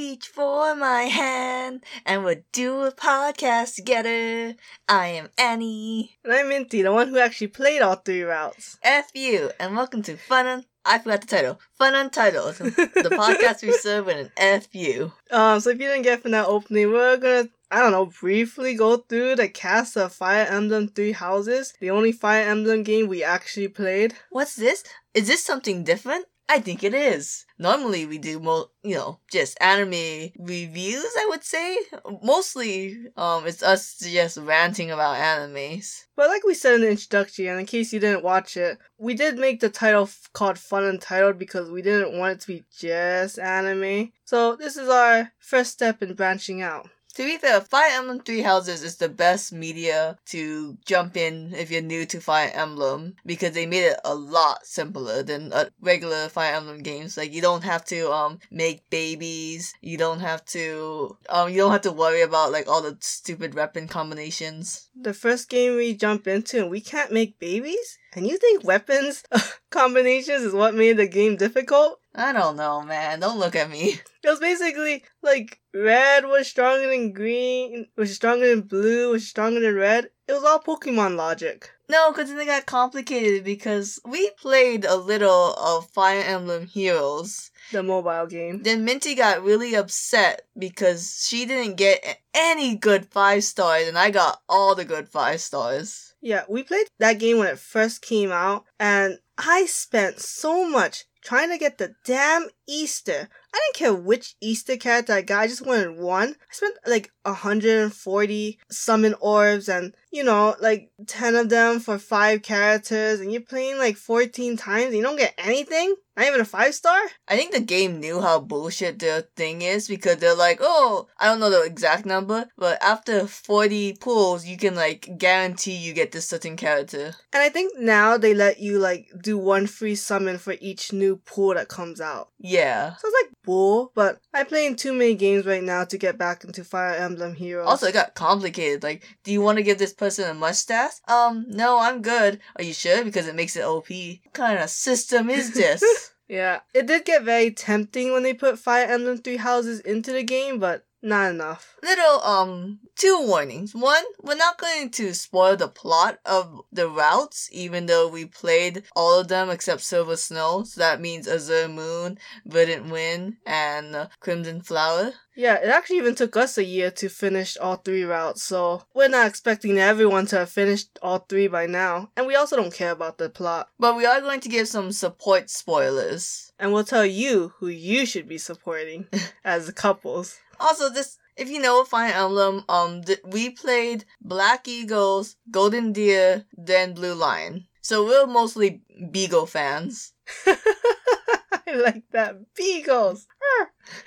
reach for my hand and we'll do a podcast together. I am Annie. And I'm Minty, the one who actually played all three routes. F you, and welcome to Fun Un- I forgot the title. Fun Untitled, the podcast we serve with an F you. Um, so if you didn't get from that opening, we're gonna, I don't know, briefly go through the cast of Fire Emblem Three Houses, the only Fire Emblem game we actually played. What's this? Is this something different? I think it is. Normally we do mo you know, just anime reviews, I would say. Mostly, um, it's us just ranting about animes. But like we said in the introduction, and in case you didn't watch it, we did make the title f- called Fun Untitled because we didn't want it to be just anime. So this is our first step in branching out. To be fair, Fire Emblem Three Houses is the best media to jump in if you're new to Fire Emblem because they made it a lot simpler than regular Fire Emblem games. Like you don't have to um make babies, you don't have to um you don't have to worry about like all the stupid weapon combinations. The first game we jump into and we can't make babies? And you think weapons combinations is what made the game difficult? I don't know, man. Don't look at me. It was basically like red was stronger than green, was stronger than blue, was stronger than red. It was all Pokemon logic. No, because then it got complicated because we played a little of Fire Emblem Heroes. The mobile game. Then Minty got really upset because she didn't get any good five stars and I got all the good five stars. Yeah, we played that game when it first came out, and I spent so much trying to get the damn Easter. I didn't care which Easter character I got, I just wanted one. I spent like 140 summon orbs and, you know, like 10 of them for 5 characters, and you're playing like 14 times and you don't get anything? Not even a 5 star? I think the game knew how bullshit their thing is because they're like, oh, I don't know the exact number, but after 40 pulls, you can like guarantee you get this certain character. And I think now they let you like do one free summon for each new pool that comes out. Yeah. Sounds like bull, but I play in too many games right now to get back into Fire Emblem Heroes. Also, it got complicated. Like, do you want to give this person a mustache? Um, no, I'm good. Are you sure? Because it makes it OP. What kind of system is this? yeah, it did get very tempting when they put Fire Emblem Three Houses into the game, but not enough. Little, um, two warnings. One, we're not going to spoil the plot of the routes, even though we played all of them except Silver Snow. So that means Azure Moon, Verdant Wind, and Crimson Flower. Yeah, it actually even took us a year to finish all three routes, so we're not expecting everyone to have finished all three by now. And we also don't care about the plot. But we are going to give some support spoilers. And we'll tell you who you should be supporting as couples. Also, this if you know Fire Emblem, um, th- we played Black Eagles, Golden Deer, then Blue Lion. So we're mostly Beagle fans. I like that. Beagles!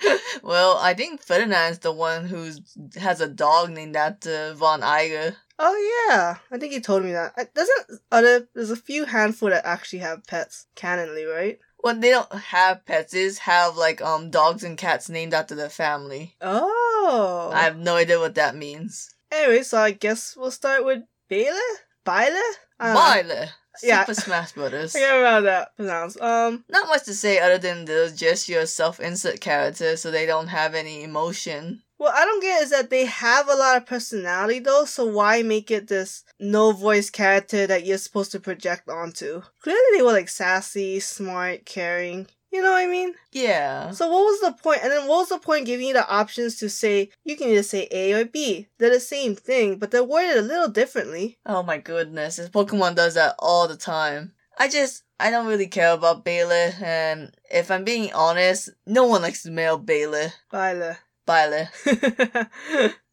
well, I think Ferdinand's the one who has a dog named after Von Aegir. Oh yeah, I think you told me that. Doesn't other there's a few handful that actually have pets canonly, right? Well, they don't have pets. They just have like um dogs and cats named after their family. Oh. I have no idea what that means. Anyway, so I guess we'll start with Baila? Baila? I don't Yeah. Super Smash Brothers. I can't remember that pronounced. Um, Not much to say other than they're just your self-insert character, so they don't have any emotion. What I don't get is that they have a lot of personality though, so why make it this no voice character that you're supposed to project onto? Clearly they were like sassy, smart, caring. You know what I mean? Yeah. So what was the point? And then what was the point giving you the options to say you can either say A or B? They're the same thing, but they're worded a little differently. Oh my goodness, this Pokemon does that all the time. I just, I don't really care about Baylor, and if I'm being honest, no one likes the male Baylor. Baila. Baylor.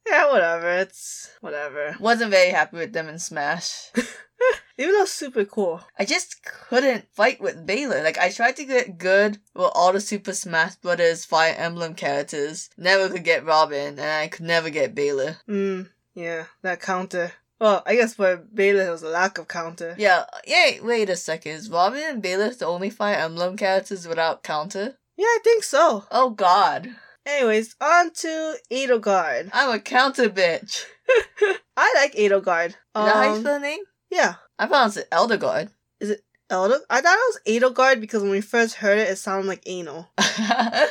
yeah, whatever. It's whatever. Wasn't very happy with them in Smash. Even though super cool. I just couldn't fight with Baylor. Like, I tried to get good with all the Super Smash Brothers Fire Emblem characters. Never could get Robin, and I could never get Baylor. Mm, yeah, that counter. Well, I guess for Baylor it was a lack of counter. Yeah, yeah, wait a second. Is Robin and Baylor the only Fire Emblem characters without counter? Yeah, I think so. Oh god. Anyways, on to Edelgard. I'm a counter bitch. I like Edelgard. Is that how you Um, spell the name? yeah. I pronounce it Eldergard. Is it Elder. I thought it was Edelgard because when we first heard it, it sounded like anal. I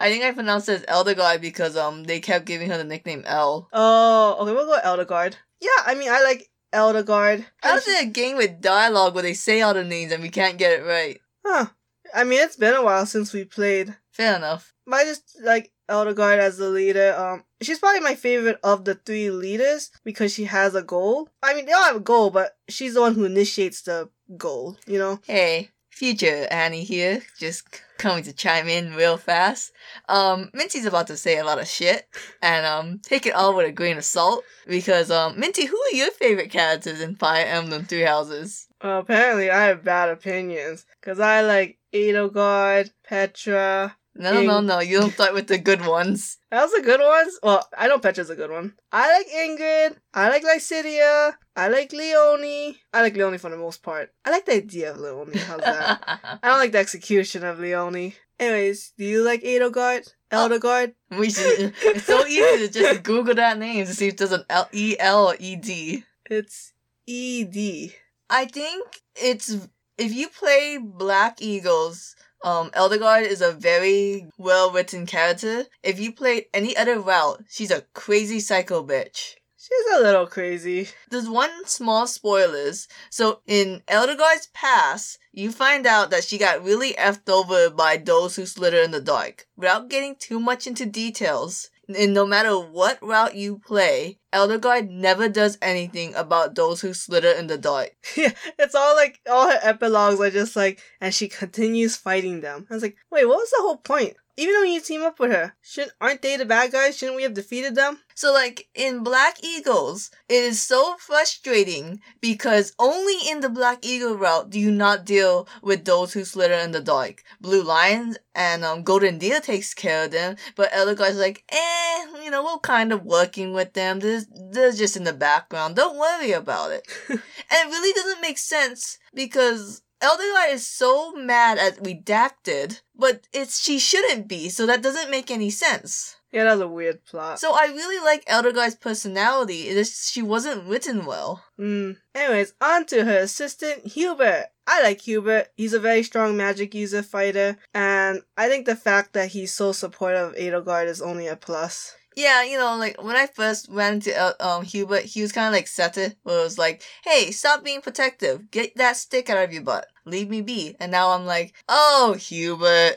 think I pronounced it as Elderguard because um they kept giving her the nickname L. Oh, okay, we'll go Eldergard. Yeah, I mean, I like Eldergard. How is it a game with dialogue where they say all the names and we can't get it right? Huh. I mean, it's been a while since we played. Fair enough. But I just like Eldergard as the leader. Um, she's probably my favorite of the three leaders because she has a goal. I mean, they all have a goal, but she's the one who initiates the goal. You know? Hey, future Annie here, just coming to chime in real fast. Um, Minty's about to say a lot of shit, and um, take it all with a grain of salt because um, Minty, who are your favorite characters in Fire Emblem Three Houses? Well, apparently, I have bad opinions because I like Edelgard, Petra. No, no, no, no. You don't start with the good ones. That was the good ones. Well, I know Petra's a good one. I like Ingrid. I like Lysithea. I like Leonie. I like Leonie for the most part. I like the idea of Leonie. How's that? I don't like the execution of Leonie. Anyways, do you like Edelgard? Oh, Eldergard? we should. It's so easy to just Google that name to see if there's an L E L or E D. It's E D. I think it's if you play Black Eagles, um, is a very well written character. If you played any other route, she's a crazy psycho bitch. She's a little crazy. There's one small spoilers. So in Elderguard's past, you find out that she got really effed over by those who slither in the dark. Without getting too much into details, and no matter what route you play, Elderguard never does anything about those who slither in the dark. yeah, it's all like all her epilogues are just like, and she continues fighting them. I was like, wait, what was the whole point? Even though you team up with her, shouldn't aren't they the bad guys? Shouldn't we have defeated them? So, like, in Black Eagles, it is so frustrating because only in the Black Eagle route do you not deal with those who slither in the dark. Blue Lions and um, Golden Deer takes care of them, but other guys are like, eh, you know, we're kind of working with them. They're, they're just in the background. Don't worry about it. and it really doesn't make sense because Elderguard is so mad at Redacted, but it's she shouldn't be, so that doesn't make any sense. Yeah, that's a weird plot. So I really like Elderguard's personality. It is she wasn't written well. Mm. Anyways, on to her assistant, Hubert. I like Hubert. He's a very strong magic user fighter, and I think the fact that he's so supportive of Edelgard is only a plus. Yeah, you know, like when I first ran into El- um Hubert, he was kind of like Seteth, where it was like, "Hey, stop being protective. Get that stick out of your butt. Leave me be." And now I'm like, "Oh, Hubert,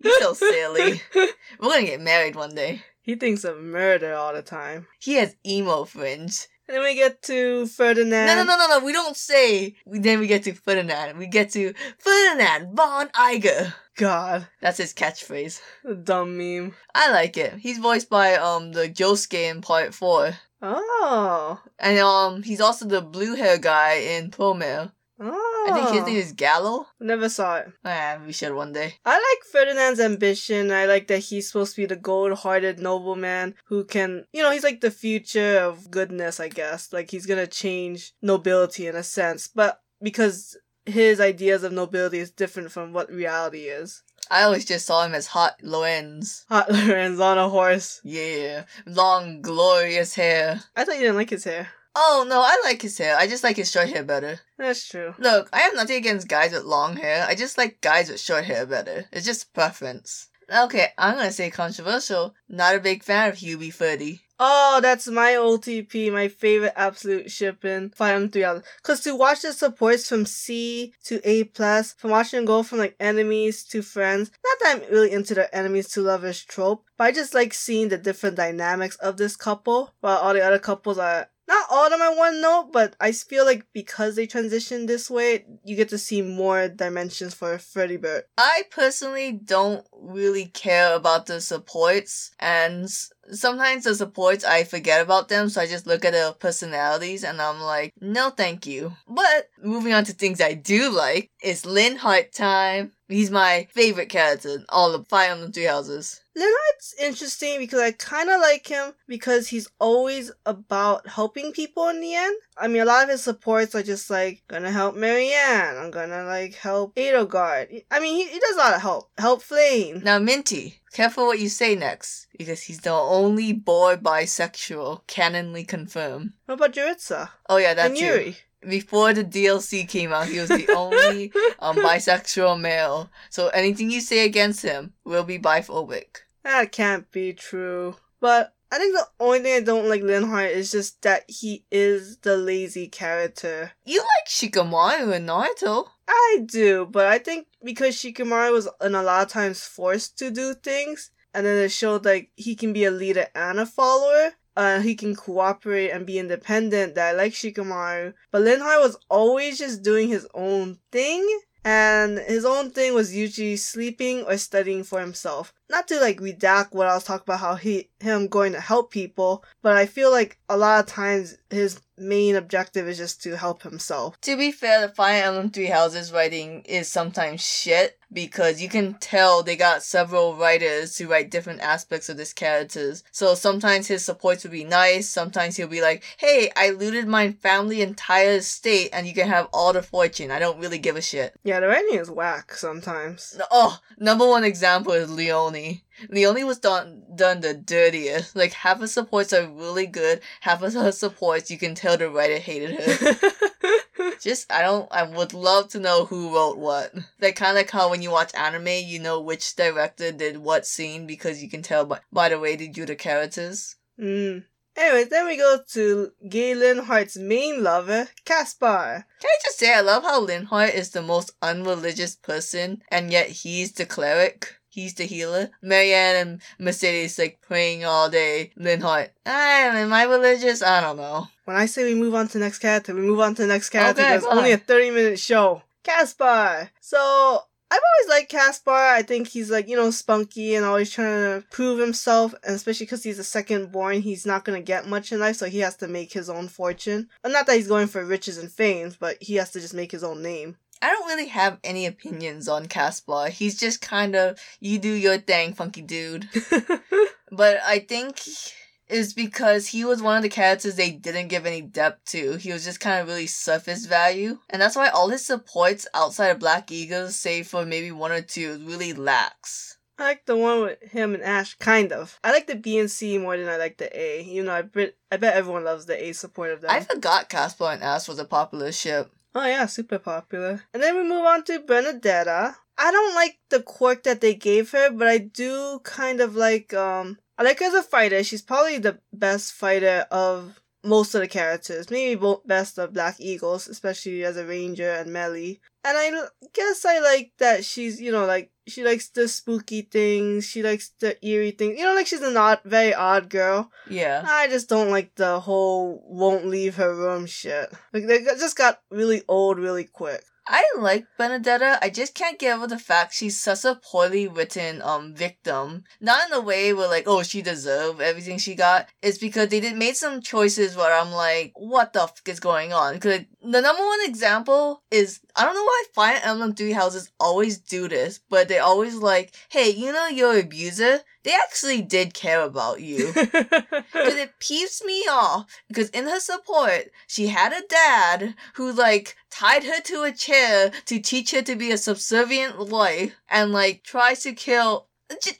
you're so silly. We're gonna get married one day." he thinks of murder all the time. He has emo fringe. And then we get to Ferdinand. No, no, no, no, no. We don't say. We, then we get to Ferdinand. We get to Ferdinand von Aegir. God, That's his catchphrase. a dumb meme. I like it. He's voiced by um the Josuke in part four. Oh. And um he's also the blue hair guy in Promare. Oh. I think his name is Galo. Never saw it. Ah, we should one day. I like Ferdinand's ambition. I like that he's supposed to be the gold-hearted nobleman who can, you know, he's like the future of goodness, I guess. Like he's gonna change nobility in a sense, but because his ideas of nobility is different from what reality is. I always just saw him as Hot Lorenz. Hot Lorenz on a horse. Yeah. Long, glorious hair. I thought you didn't like his hair. Oh no, I like his hair. I just like his short hair better. That's true. Look, I have nothing against guys with long hair. I just like guys with short hair better. It's just preference. Okay, I'm gonna say controversial. Not a big fan of Hubie Fuddy. Oh, that's my OTP, my favorite absolute ship in Fire Emblem 3000. Cause to watch the supports from C to A plus, from watching go from like enemies to friends, not that I'm really into the enemies to lovers trope, but I just like seeing the different dynamics of this couple, while all the other couples are all of them one note, but I feel like because they transition this way, you get to see more dimensions for Freddy Bird. I personally don't really care about the supports, and sometimes the supports I forget about them, so I just look at their personalities and I'm like, no, thank you. But moving on to things I do like, it's Linhardt time. He's my favorite character in all of Fire Emblem Three Houses. Linhardt's interesting because I kind of like him because he's always about helping people in the end. I mean, a lot of his supports are just like, gonna help Marianne, I'm gonna like help Edelgard. I mean, he, he does a lot of help. Help Flame. Now, Minty, careful what you say next, because he's the only boy bisexual canonly confirmed. What about Juritsa? Oh yeah, that and. Yuri? Before the DLC came out, he was the only um, bisexual male. So anything you say against him will be biphobic. That can't be true. But I think the only thing I don't like Linhardt is just that he is the lazy character. You like Shikamaru and Naruto. I do, but I think because Shikamaru was in a lot of times forced to do things, and then it showed like he can be a leader and a follower. Uh, he can cooperate and be independent. That I like Shikamaru, but Linhardt was always just doing his own thing, and his own thing was usually sleeping or studying for himself. Not to like redact what I was talking about, how he him going to help people, but I feel like a lot of times his main objective is just to help himself. To be fair, the Fire Emblem Three Houses writing is sometimes shit because you can tell they got several writers to write different aspects of this characters. So sometimes his supports would be nice, sometimes he'll be like, Hey, I looted my family entire estate and you can have all the fortune. I don't really give a shit. Yeah, the writing is whack sometimes. Oh, number one example is Leonie. Leonie was done done the dirtiest. Like half of her supports are really good, half of her supports you can tell the writer hated her. Just I don't I would love to know who wrote what. That kind of like how when you watch anime, you know which director did what scene because you can tell by, by the way they do the characters. mm. Anyways, then we go to Gay Linhardt's main lover, Caspar. Can I just say I love how Linhardt is the most unreligious person and yet he's the cleric. He's the healer. Marianne and Mercedes like praying all day. Linhardt, I am I religious? I don't know. When I say we move on to the next character, we move on to the next character. Okay, only a 30 minute show. Caspar. So, I've always liked Caspar. I think he's like, you know, spunky and always trying to prove himself. And especially because he's a second born, he's not going to get much in life, so he has to make his own fortune. And not that he's going for riches and fame, but he has to just make his own name. I don't really have any opinions on Caspar. He's just kind of you do your thing, funky dude. But I think it's because he was one of the characters they didn't give any depth to. He was just kind of really surface value. And that's why all his supports outside of Black Eagles, save for maybe one or two, really lacks. I like the one with him and Ash, kind of. I like the B and C more than I like the A. You know, I bet, I bet everyone loves the A support of them. I forgot Caspar and Ash was a popular ship. Oh yeah, super popular. And then we move on to Bernadetta. I don't like the quirk that they gave her, but I do kind of like um I like her as a fighter. She's probably the best fighter of most of the characters. Maybe best of Black Eagles, especially as a ranger and melee. And I guess I like that she's, you know, like she likes the spooky things, she likes the eerie things. You know, like she's an odd, very odd girl. Yeah. I just don't like the whole won't leave her room shit. Like they just got really old really quick. I like Bernadetta. I just can't get over the fact she's such a poorly written um victim. Not in a way where like, oh, she deserved everything she got. It's because they did made some choices where I'm like, what the fuck is going on? Because the number one example is I don't know why Fire Emblem Three Houses always do this, but they always like, hey, you know your abuser. They actually did care about you. Because it peeps me off. Because in her support, she had a dad who, like, tied her to a chair to teach her to be a subservient wife and, like, tries to kill. J-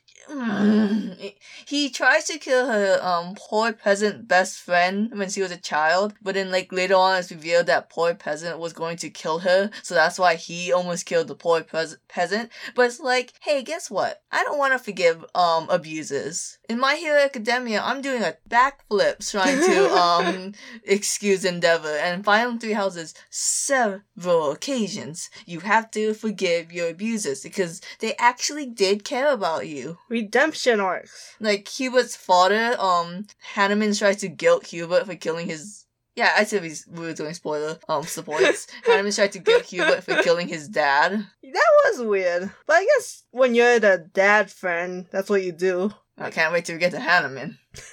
He tries to kill her um poor peasant best friend when she was a child, but then like later on it's revealed that poor peasant was going to kill her, so that's why he almost killed the poor pes- peasant. But it's like, hey, guess what? I don't want to forgive um abusers. In My Hero Academia, I'm doing a backflip trying to um excuse Endeavor, and in Final Three Houses, several occasions you have to forgive your abusers because they actually did care about you. Redemption arcs. Like Hubert's father, um, Hanneman tries to guilt Hubert for killing his. Yeah, I said we we were doing spoiler um supports. Hanneman tried to guilt Hubert for killing his dad. That was weird. But I guess when you're the dad friend, that's what you do. I can't wait till we get to Hanneman.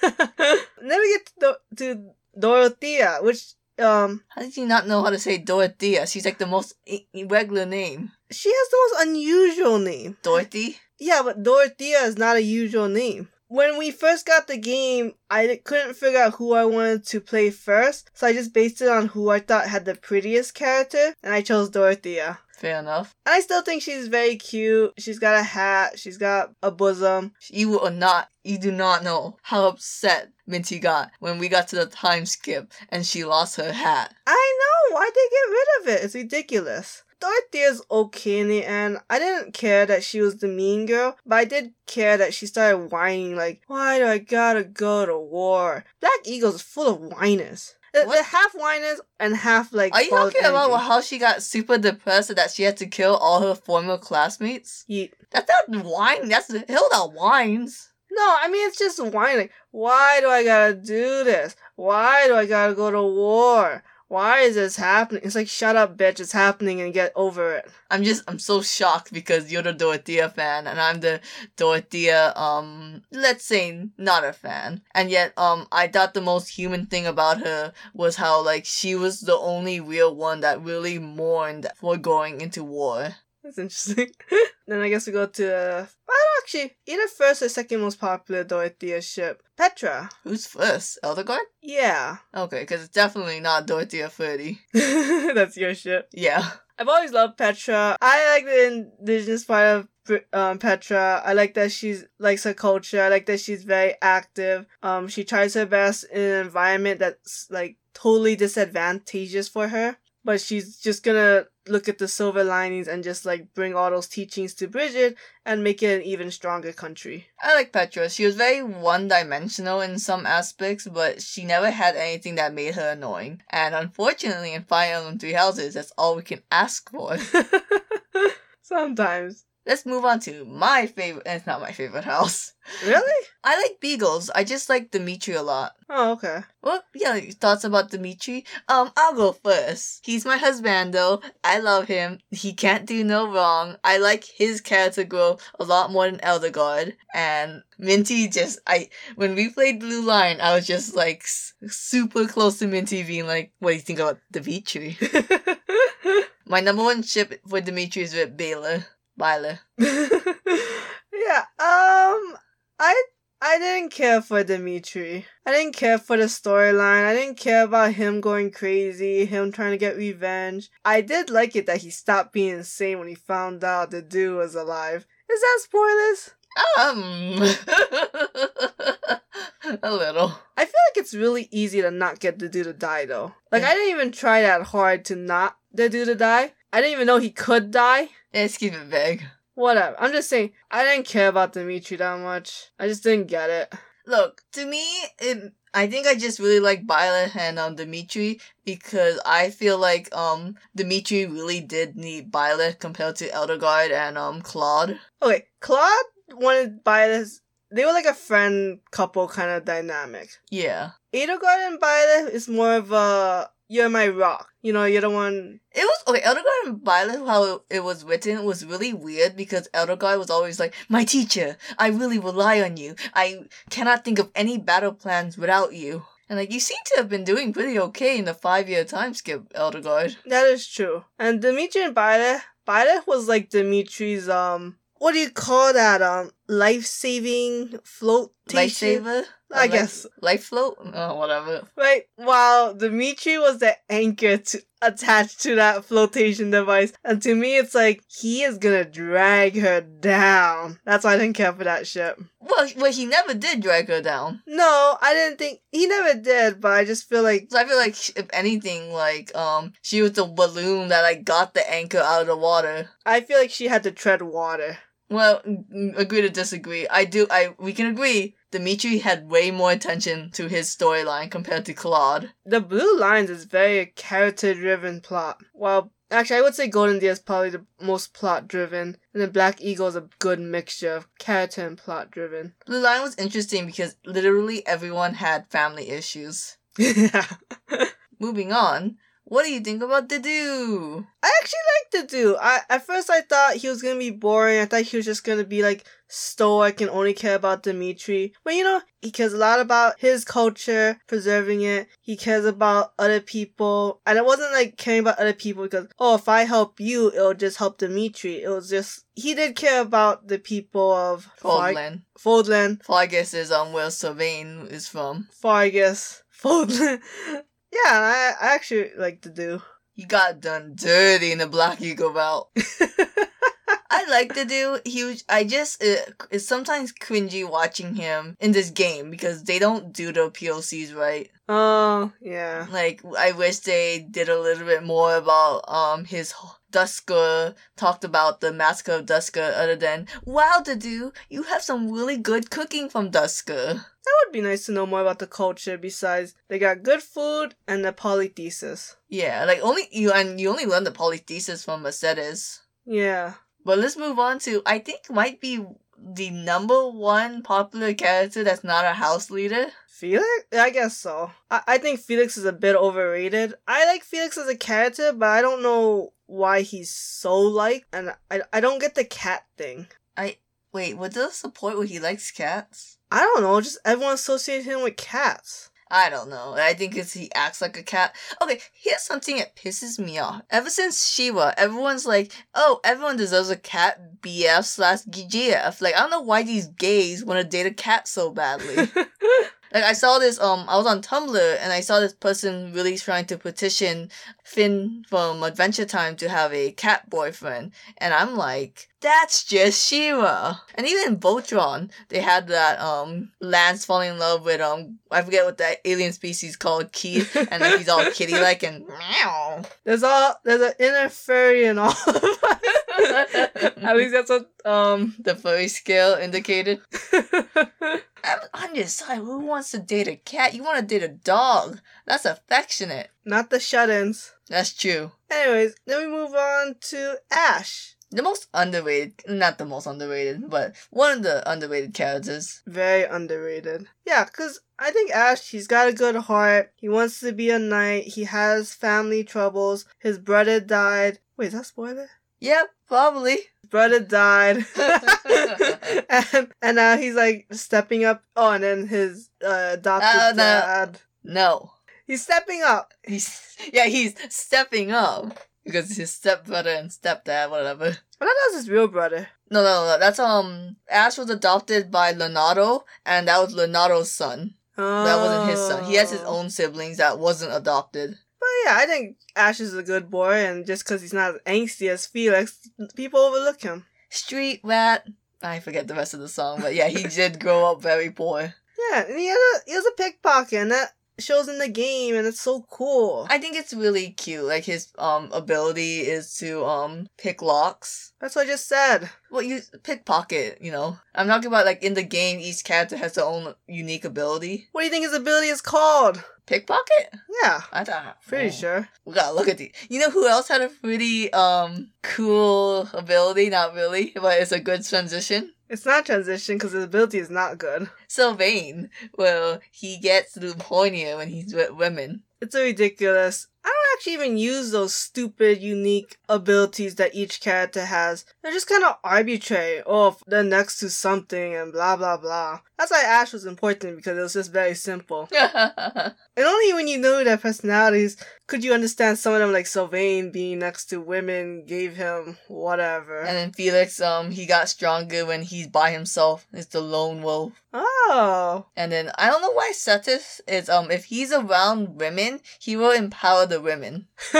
Then we get to, Do- to Dorothea, which um How did you not know how to say Dorothea? She's like the most i- irregular name. She has the most unusual name. Dorothy. Yeah, but Dorothea is not a usual name. When we first got the game, I couldn't figure out who I wanted to play first, so I just based it on who I thought had the prettiest character, and I chose Dorothea. Fair enough. I still think she's very cute. She's got a hat, she's got a bosom. You will not. You do not know how upset Minty got when we got to the time skip and she lost her hat. I know why'd they get rid of it? It's ridiculous. Dorothea's okay in the end. I didn't care that she was the mean girl, but I did care that she started whining like, why do I gotta go to war? Black Eagle's full of whiners. They're, half whiners and half like. Are you talking about how she got super depressed that she had to kill all her former classmates? Ye- That's not wine. That's Hilda whines. No, I mean it's just whining. Why do I gotta do this? Why do I gotta go to war? Why is this happening? It's like shut up, bitch. It's happening and get over it. I'm just I'm so shocked because you're the Dorothea fan and I'm the Dorothea um let's say not a fan. And yet um I thought the most human thing about her was how like she was the only real one that really mourned for going into war. That's interesting. then I guess we go to uh, well, actually either first or second most popular Dorothea ship, Petra. Who's first? Elderguard? Yeah, Okay, because it's definitely not Dorothea 30. that's your ship. Yeah. I've always loved Petra. I like the indigenous part of um, Petra. I like that she's likes her culture. I like that she's very active. Um, she tries her best in an environment that's like totally disadvantageous for her. But she's just gonna look at the silver linings and just like bring all those teachings to Brigid and make it an even stronger country. I like Petra. She was very one dimensional in some aspects, but she never had anything that made her annoying. And unfortunately, in Fire Emblem Three Houses, that's all we can ask for. Sometimes. Let's move on to my favorite. It's not my favorite house. Really? I like Beagles. I just like Dimitri a lot. Oh, okay. Well, yeah, thoughts about Dimitri? Um, I'll go first. He's my husband, though. I love him. He can't do no wrong. I like his character growth a lot more than Elderguard. And Minty just, I, when we played Blue Lion, I was just like s- super close to Minty being like, what do you think about Dimitri? My number one ship for Dimitri is with Baylor. Baylor. yeah, um I I didn't care for Dimitri. I didn't care for the storyline. I didn't care about him going crazy, him trying to get revenge. I did like it that he stopped being insane when he found out the dude was alive. Is that spoilers? Um, a little. I feel like it's really easy to not get the dude to die though. Like I didn't even try that hard to not the dude to die. I didn't even know he could die. Let's keep it vague. Whatever. I'm just saying I didn't care about Dimitri that much. I just didn't get it. Look, to me, it, I think I just really like Violet and um Dimitri because I feel like um Dimitri really did need Violet compared to Elderguard and um Claude. Okay, Claude wanted Violet. They were like a friend couple kind of dynamic. Yeah. Edelgard and Violet is more of a you're my rock. You know, you're the one. It was okay. Elderguard and Violet, how it, it was written, was really weird because Elderguard was always like, "My teacher, I really rely on you. I cannot think of any battle plans without you." And like, you seem to have been doing pretty okay in the five-year time skip, Elderguard. That is true. And Dimitri and Violet, Violet was like Dimitri's um. What do you call that? Um, life saving float. Lifesaver. I guess. Life float. Oh, whatever. Right, while Dimitri was the anchor to attached to that flotation device, and to me, it's like he is gonna drag her down. That's why I didn't care for that ship. Well, well, he never did drag her down. No, I didn't think he never did, but I just feel like So I feel like if anything, like um, she was the balloon that like got the anchor out of the water. I feel like she had to tread water. Well, agree to disagree. I do. I we can agree. Dimitri had way more attention to his storyline compared to Claude. The Blue Lions is very character driven plot. Well, actually, I would say Golden Deer is probably the most plot driven, and then Black Eagle is a good mixture of character and plot driven. Blue Lion was interesting because literally everyone had family issues. yeah. Moving on, what do you think about Dedue? I actually like the dude. I at first I thought he was gonna be boring. I thought he was just gonna be like stoic and only care about Dimitri. But you know, he cares a lot about his culture, preserving it. He cares about other people. And it wasn't like caring about other people because, oh, if I help you, it'll just help Dimitri. It was just, he did care about the people of Foldland. Foldland. Faerghus is um where Sylvain is from. Faerghus. Foldland. yeah, I, I actually like Dedue. He got done dirty in the Black Eagle belt. I like to do huge. I just it, it's sometimes cringy watching him in this game because they don't do the POCs right. Oh, yeah. Like I wish they did a little bit more about um his Duscur talked about the massacre of Duscur other than wow dude you have some really good cooking from Duscur. That would be nice to know more about the culture besides they got good food and the polytheism. Yeah, like only you and you only learn the polytheism from Mercedes. Yeah. But let's move on to I think might be the number one popular character that's not a house leader. Felix? I guess so. I, I think Felix is a bit overrated. I like Felix as a character, but I don't know why he's so liked, and I, I don't get the cat thing. I wait, what does the point where he likes cats? I don't know, just everyone associates him with cats. I don't know. I think it's he acts like a cat. Okay, here's something that pisses me off. Ever since Shiva, everyone's like, oh, everyone deserves a cat BF slash GF. Like, I don't know why these gays want to date a cat so badly. Like I saw this um I was on Tumblr and I saw this person really trying to petition Finn from Adventure Time to have a cat boyfriend and I'm like that's just She-Ra. And even Voltron, they had that um Lance falling in love with um I forget what that alien species called Keith and like he's all kitty like and meow. There's all there's an inner furry in all of us. At least that's what um The furry scale indicated. I'm on your side. Who wants to date a cat? You want to date a dog. That's affectionate. not the shut-ins. That's true. Anyways, then we move on to Ash. The most underrated, not the most underrated, but one of the underrated characters. Very underrated. Yeah, because I think Ash, he's got a good heart. He wants to be a knight. He has family troubles. His brother died. Wait, is that spoiler? Yep, probably. Brother died. and and now he's like stepping up. Oh, and then his uh, adopted Oh, no. dad. No. He's stepping up. He's, yeah, he's stepping up. Because his stepbrother and stepdad, whatever. Thought that was his real brother. No, no, no, that's, um, Ash was adopted by Leonardo, and that was Leonardo's son. That wasn't his son. He has his Oh. own siblings that wasn't adopted. Yeah, I think Ash is a good boy, and just because he's not as angsty as Felix, people overlook him. Street rat. I forget the rest of the song, but yeah, he did grow up very poor. Yeah, and he, a, he was a pickpocket, and that shows in the game, and it's so cool. I think it's really cute. Like his um ability is to um pick locks. That's what I just said. Well, you pickpocket. You know, I'm talking about like in the game, each character has their own unique ability. What do you think his ability is called? Pickpocket? Yeah, I thought. pretty oh. sure. We gotta look at the. You know who else had a pretty um cool ability? Not really, but it's a good transition. It's not transition because his ability is not good. Sylvain, well, he gets pointier when he's with women. It's a ridiculous. I don't actually even use those stupid, unique abilities that each character has. They're just kind of arbitrary. Oh, they're next to something and blah blah blah. That's why Ash was important because it was just very simple. And only when you know their personalities could you understand some of them, like Sylvain being next to women gave him whatever. And then Felix, um, he got stronger when he's by himself. It's the lone wolf. oh. And then I don't know why Seteth is um if he's around women, he will empower the women.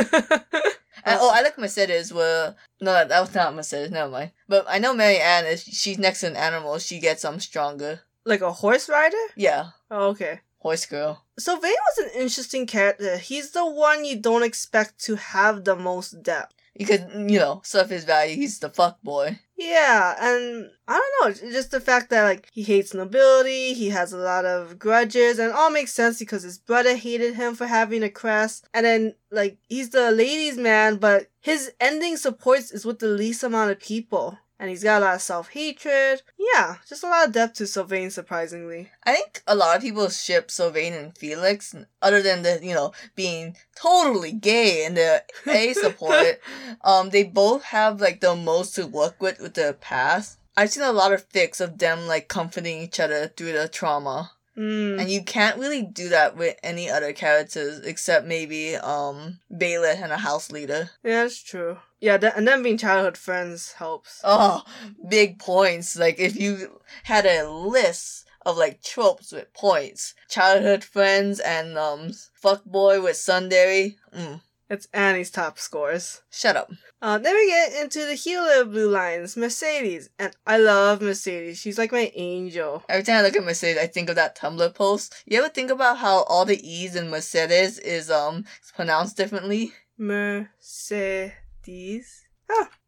And, oh, I like Mercedes. Where no, that was not Mercedes. Never mind. But I know Marianne. If she's next to an animal, she gets um stronger. like a horse rider? Yeah, Oh, okay. Horse girl. Sylvain was an interesting character. He's the one you don't expect to have the most depth. You could, you know surface value, he's the fuck boy. Yeah, and I don't know, just the fact that like he hates nobility, he has a lot of grudges, and it all makes sense because his brother hated him for having a crest, and then like he's the ladies' man, but his ending supports is with the least amount of people. And he's got a lot of self hatred. Yeah, just a lot of depth to Sylvain, surprisingly. I think a lot of people ship Sylvain and Felix, other than the you know being totally gay and the A support. um, they both have like the most to work with with their past. I've seen a lot of fics of them like comforting each other through the trauma, Mm. and you can't really do that with any other characters except maybe um Baylor and a house leader. Yeah, that's true. Yeah, th- and then being childhood friends helps. Oh, big points. Like if you had a list of like tropes with points, childhood friends and um fuckboy with tsundere. Mm, It's Annie's top scores. Shut up. Uh, then we get into the healer of Blue Lions, Mercedes. And I love Mercedes. She's like my angel. Every time I look at Mercedes, I think of that Tumblr post. You ever think about how all the E's in Mercedes is um pronounced differently? Mercedes.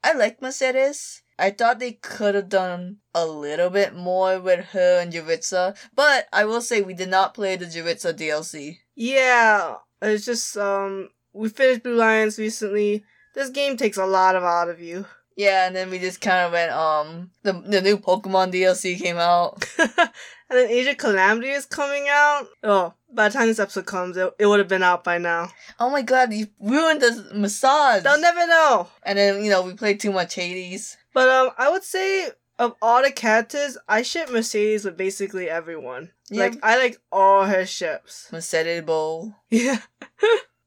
I like Mercedes. I thought they could have done a little bit more with her and Yuritsa, but I will say we did not play the Yuritsa DLC. Yeah, it's just, um, we finished Blue Lions recently. This game takes a lot of out of you. Yeah, and then we just kind of went, um, the, the new Pokemon DLC came out. and then Age of Calamity is coming out. Oh, by the time this episode comes, it, it would have been out by now. Oh my god, you ruined the massage! They'll never know. And then, you know, we played too much Hades. But um, I would say of all the characters, I ship Mercedes with basically everyone. Yeah. Like I like all her ships. Mercedes Bowl. Yeah.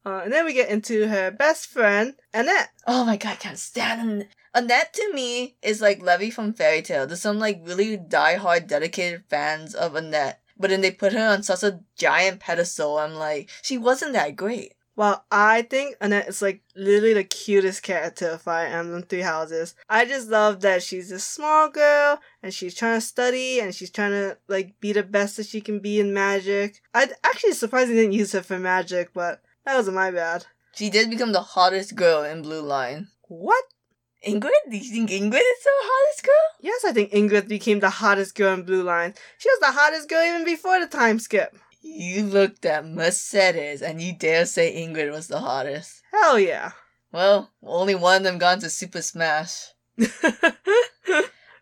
uh, and then we get into her best friend Annette. Oh my god, I can't stand An- Annette to me is like Levy from Fairy Tail. There's some like really die-hard dedicated fans of Annette. But then they put her on such a giant pedestal. I'm like, she wasn't that great. Well, I think Annette is like literally the cutest character of Fire Emblem um, Three Houses. I just love that she's a small girl and she's trying to study and she's trying to like be the best that she can be in magic. I actually surprised they didn't use her for magic, but that wasn't my bad. She did become the hottest girl in Blue Lion. What? Ingrid? Do you think Ingrid is the hottest girl? Yes, I think Ingrid became the hottest girl in Blue Lion. She was the hottest girl even before the time skip. You looked at Mercedes and you dare say Ingrid was the hottest. Hell yeah. Well, only one of them gone to Super Smash.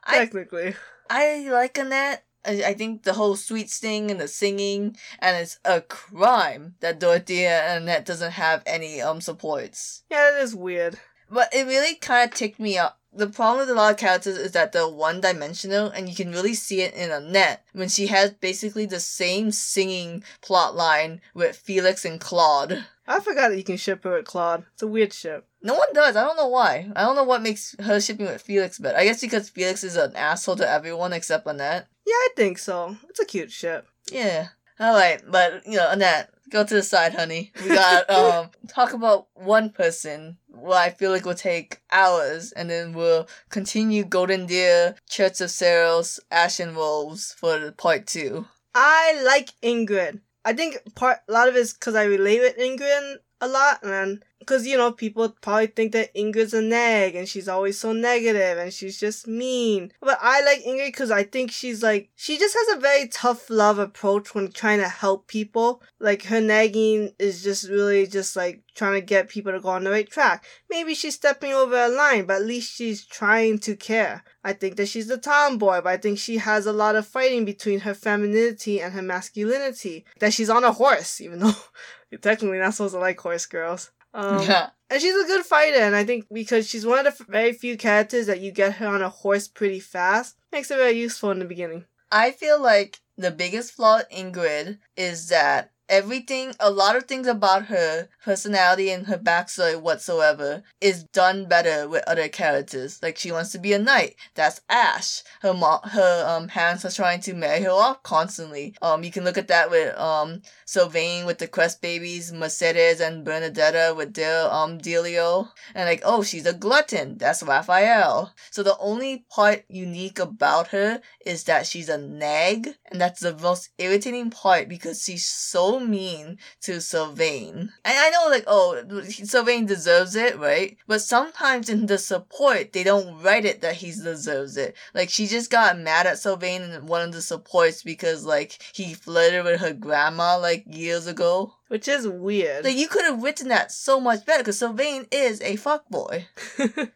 Technically. I like Annette. I, I think the whole sweet sting and the singing, and it's a crime that Dorothea and Annette doesn't have any um supports. Yeah, that is weird. But it really kind of ticked me up. The problem with a lot of characters is that they're one dimensional, and you can really see it in Annette when she has basically the same singing plot line with Felix and Claude. I forgot that you can ship her with Claude. It's a weird ship. No one does. I don't know why. I don't know what makes her shipping with Felix better. I guess because Felix is an asshole to everyone except Annette. Yeah, I think so. It's a cute ship. Yeah. Alright, but you know, Annette, go to the side, honey. We got um talk about one person what I feel like will take hours and then we'll continue Golden Deer, Church of Seiros, Ashen Wolves for part two. I like Ingrid. I think part a lot of it is because I relate with Ingrid a lot, man. because you know people probably think that Ingrid's a nag and she's always so negative and she's just mean. But I like Ingrid because I think she's like she just has a very tough love approach when trying to help people. Like her nagging is just really just like trying to get people to go on the right track. Maybe she's stepping over a line, but at least she's trying to care. I think that she's the tomboy, but I think she has a lot of fighting between her femininity and her masculinity. That she's on a horse, even though technically not supposed to like horse girls. Um, yeah. and she's a good fighter, and I think because she's one of the very few characters that you get her on a horse pretty fast, makes her very useful in the beginning. I feel like the biggest flaw in Ingrid is that everything, a lot of things about her personality and her backstory whatsoever is done better with other characters. Like she wants to be a knight. That's Ash. Her mom, her um parents are trying to marry her off constantly. Um, you can look at that with um Sylvain with the Crest babies, Mercedes and Bernadetta with their um Delio, and like oh she's a glutton. That's Raphael. So the only part unique about her is that she's a nag, and that's the most irritating part because she's so mean to Sylvain. And I know, like, oh, Sylvain deserves it, right? But sometimes in the support, they don't write it that he deserves it. Like, she just got mad at Sylvain in one of the supports because, like, he flirted with her grandma, like, years ago. Which is weird. Like, you could have written that so much better because Sylvain is a fuckboy.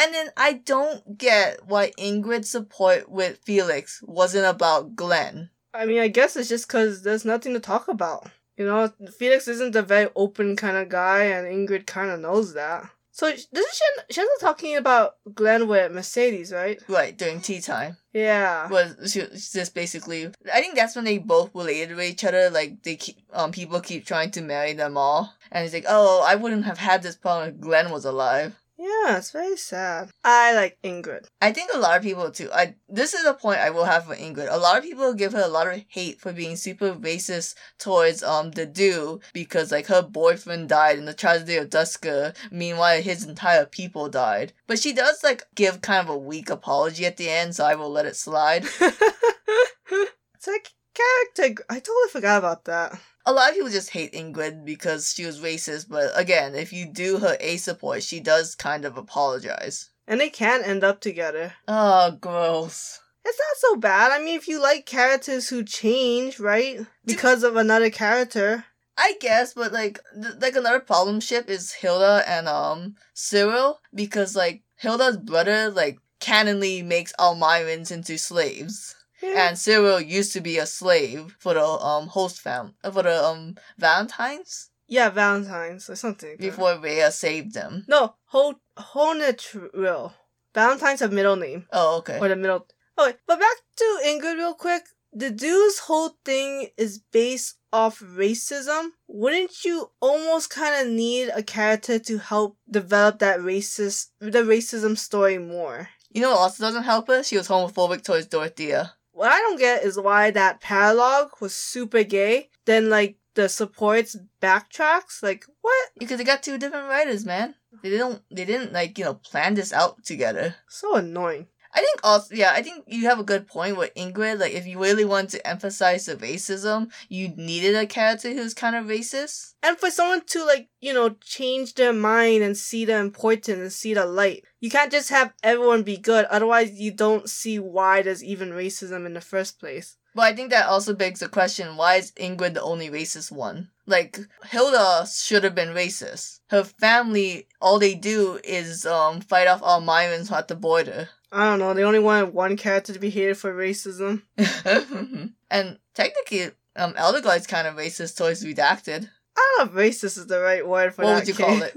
And then I don't get why Ingrid's support with Felix wasn't about Glenn. I mean, I guess it's just because there's nothing to talk about. You know, Felix isn't a very open kind of guy, and Ingrid kind of knows that. So, sh- doesn't she, she wasn't talking about Glenn with Mercedes, right? Right, during tea time. Yeah. Was she was just basically I think that's when they both related to each other, like they keep um people keep trying to marry them all. And he's like, Oh, I wouldn't have had this problem if Glenn was alive. Yeah, it's very sad. I like Ingrid. I think a lot of people too. I this is a point I will have for Ingrid. A lot of people give her a lot of hate for being super racist towards um Dedue because like her boyfriend died in the tragedy of Duscur. Meanwhile, his entire people died. But she does like give kind of a weak apology at the end, so I will let it slide. it's like character. I totally forgot about that. A lot of people just hate Ingrid because she was racist, but again, if you do her A support, she does kind of apologize. And they can't end up together. Oh, gross. It's not so bad. I mean, if you like characters who change, right? Because of another character. I guess, but like, th- like another problem ship is Hilda and um Cyril because like Hilda's brother like canonly makes Almyrans into slaves. Yeah. And Cyril used to be a slave for the um host fam for the um Valentines yeah, Valentine's or something. like before Rhea saved them. No, Ho- Goneril. Valentine's a middle name. Oh, okay. Or the middle. Okay, but back to Ingrid real quick. The dude's whole thing is based off racism. Wouldn't you almost kind of need a character to help develop that racist, the racism story more? You know what also doesn't help her? She was homophobic towards Dorothea. What I don't get is why that paralogue was super gay. Then like the supports backtracks. Like what? Because they got two different writers, man. They didn't they didn't like, you know, plan this out together. So annoying. I think also yeah, I think you have a good point with Ingrid. Like if you really want to emphasize the racism, you needed a character who's kind of racist. And for someone to like, you know, change their mind and see the importance and see the light. You can't just have everyone be good, otherwise you don't see why there's even racism in the first place. But I think that also begs the question, why is Ingrid the only racist one? Like Hilda should have been racist. Her family all they do is um fight off Almyrans at the border. I don't know, they only wanted one character to be hated for racism. and technically, um Edelgard's kind of racist towards redacted. I don't know if racist is the right word for What that What would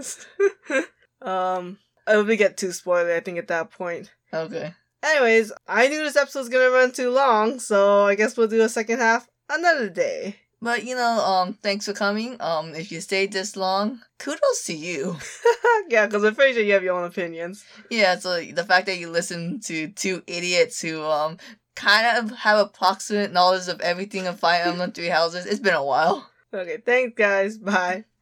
you call it? um, I would get too spoilery, I think, at that point. Okay. Anyways, I knew this episode was gonna run too long, so I guess we'll do a second half another day. But you know, um, thanks for coming. Um, if you stayed this long, kudos to you. yeah, because I'm pretty sure you have your own opinions. Yeah, so the fact that you listen to two idiots who um kind of have approximate knowledge of everything of Fire Emblem Three Houses, it's been a while. Okay, thanks, guys. Bye.